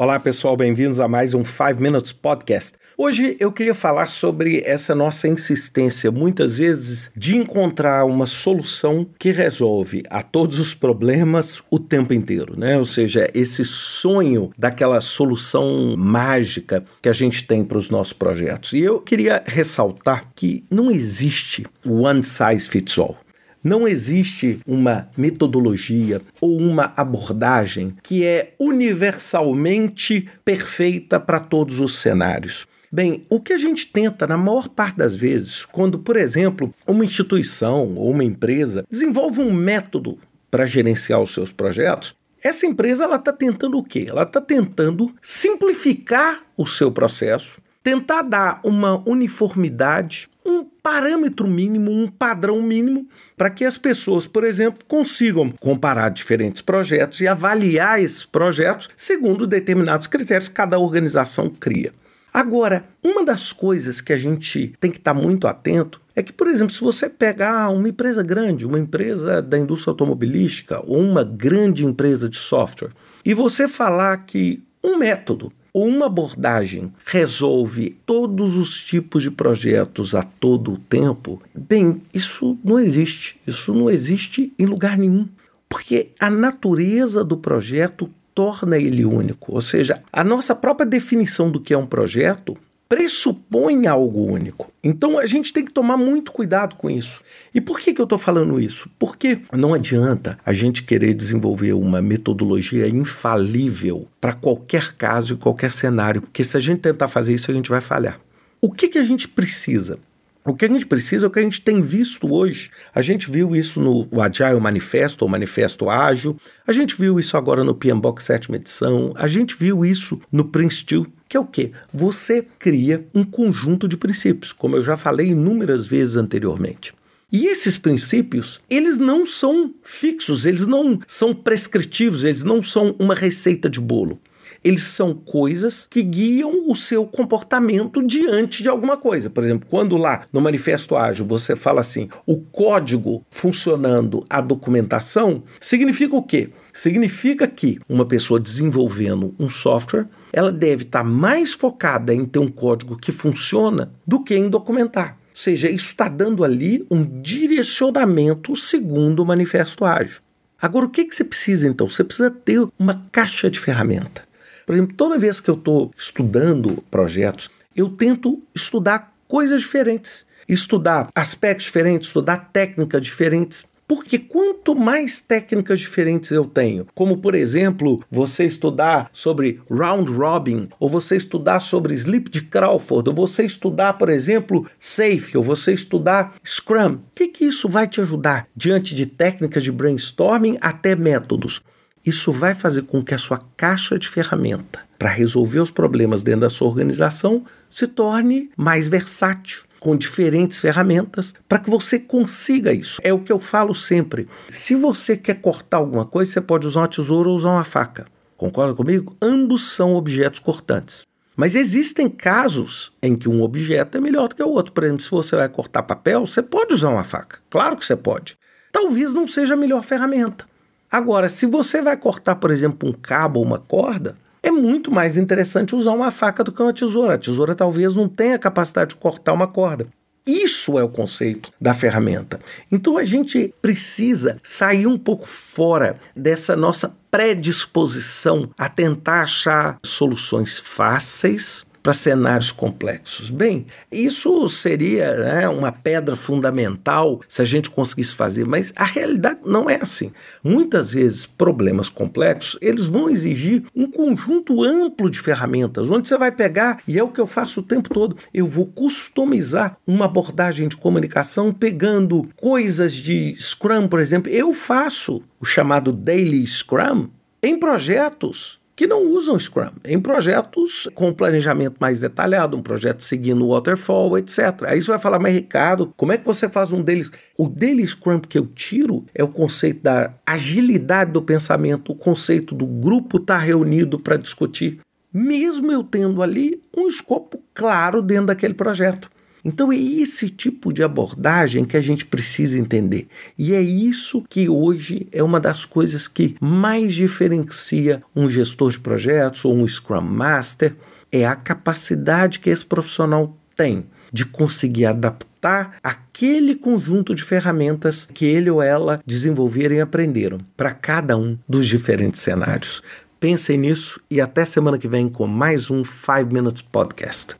Olá, pessoal, bem-vindos a mais um 5 Minutes Podcast. Hoje eu queria falar sobre essa nossa insistência, muitas vezes, de encontrar uma solução que resolve a todos os problemas o tempo inteiro, né? Ou seja, esse sonho daquela solução mágica que a gente tem para os nossos projetos. E eu queria ressaltar que não existe one size fits all. Não existe uma metodologia ou uma abordagem que é universalmente perfeita para todos os cenários. Bem, o que a gente tenta, na maior parte das vezes, quando, por exemplo, uma instituição ou uma empresa desenvolve um método para gerenciar os seus projetos, essa empresa ela está tentando o quê? Ela está tentando simplificar o seu processo, tentar dar uma uniformidade, um parâmetro mínimo, um padrão mínimo, para que as pessoas, por exemplo, consigam comparar diferentes projetos e avaliar esses projetos segundo determinados critérios que cada organização cria. Agora, uma das coisas que a gente tem que estar tá muito atento é que, por exemplo, se você pegar uma empresa grande, uma empresa da indústria automobilística ou uma grande empresa de software, e você falar que um método uma abordagem resolve todos os tipos de projetos a todo o tempo, bem, isso não existe. Isso não existe em lugar nenhum. Porque a natureza do projeto torna ele único. Ou seja, a nossa própria definição do que é um projeto pressupõe algo único. Então a gente tem que tomar muito cuidado com isso. E por que, que eu estou falando isso? Porque não adianta a gente querer desenvolver uma metodologia infalível para qualquer caso e qualquer cenário, porque se a gente tentar fazer isso, a gente vai falhar. O que, que a gente precisa? O que a gente precisa é o que a gente tem visto hoje. A gente viu isso no Agile Manifesto, ou Manifesto Ágil. A gente viu isso agora no PMBOK 7 edição. A gente viu isso no Prince 2, que é o quê? Você cria um conjunto de princípios, como eu já falei inúmeras vezes anteriormente. E esses princípios, eles não são fixos, eles não são prescritivos, eles não são uma receita de bolo eles são coisas que guiam o seu comportamento diante de alguma coisa. Por exemplo, quando lá no Manifesto Ágil você fala assim, o código funcionando a documentação, significa o quê? Significa que uma pessoa desenvolvendo um software, ela deve estar mais focada em ter um código que funciona do que em documentar. Ou seja, isso está dando ali um direcionamento segundo o Manifesto Ágil. Agora, o que, que você precisa então? Você precisa ter uma caixa de ferramenta. Por exemplo, toda vez que eu estou estudando projetos, eu tento estudar coisas diferentes, estudar aspectos diferentes, estudar técnicas diferentes. Porque quanto mais técnicas diferentes eu tenho, como por exemplo, você estudar sobre round robin, ou você estudar sobre sleep de Crawford, ou você estudar, por exemplo, safe, ou você estudar Scrum, o que, que isso vai te ajudar diante de técnicas de brainstorming até métodos? Isso vai fazer com que a sua caixa de ferramenta para resolver os problemas dentro da sua organização se torne mais versátil, com diferentes ferramentas, para que você consiga isso. É o que eu falo sempre. Se você quer cortar alguma coisa, você pode usar uma tesoura ou usar uma faca. Concorda comigo? Ambos são objetos cortantes. Mas existem casos em que um objeto é melhor do que o outro. Por exemplo, se você vai cortar papel, você pode usar uma faca. Claro que você pode. Talvez não seja a melhor ferramenta. Agora, se você vai cortar, por exemplo, um cabo ou uma corda, é muito mais interessante usar uma faca do que uma tesoura. A tesoura talvez não tenha capacidade de cortar uma corda. Isso é o conceito da ferramenta. Então a gente precisa sair um pouco fora dessa nossa predisposição a tentar achar soluções fáceis para cenários complexos. Bem, isso seria né, uma pedra fundamental se a gente conseguisse fazer, mas a realidade não é assim. Muitas vezes, problemas complexos, eles vão exigir um conjunto amplo de ferramentas, onde você vai pegar, e é o que eu faço o tempo todo, eu vou customizar uma abordagem de comunicação pegando coisas de Scrum, por exemplo. Eu faço o chamado Daily Scrum em projetos que não usam Scrum, em projetos com planejamento mais detalhado, um projeto seguindo o waterfall, etc. Aí você vai falar, mas Ricardo, como é que você faz um daily O daily Scrum que eu tiro é o conceito da agilidade do pensamento, o conceito do grupo estar tá reunido para discutir, mesmo eu tendo ali um escopo claro dentro daquele projeto. Então é esse tipo de abordagem que a gente precisa entender. E é isso que hoje é uma das coisas que mais diferencia um gestor de projetos ou um Scrum Master, é a capacidade que esse profissional tem de conseguir adaptar aquele conjunto de ferramentas que ele ou ela desenvolveram e aprenderam para cada um dos diferentes cenários. Pensem nisso e até semana que vem com mais um 5 Minutes Podcast.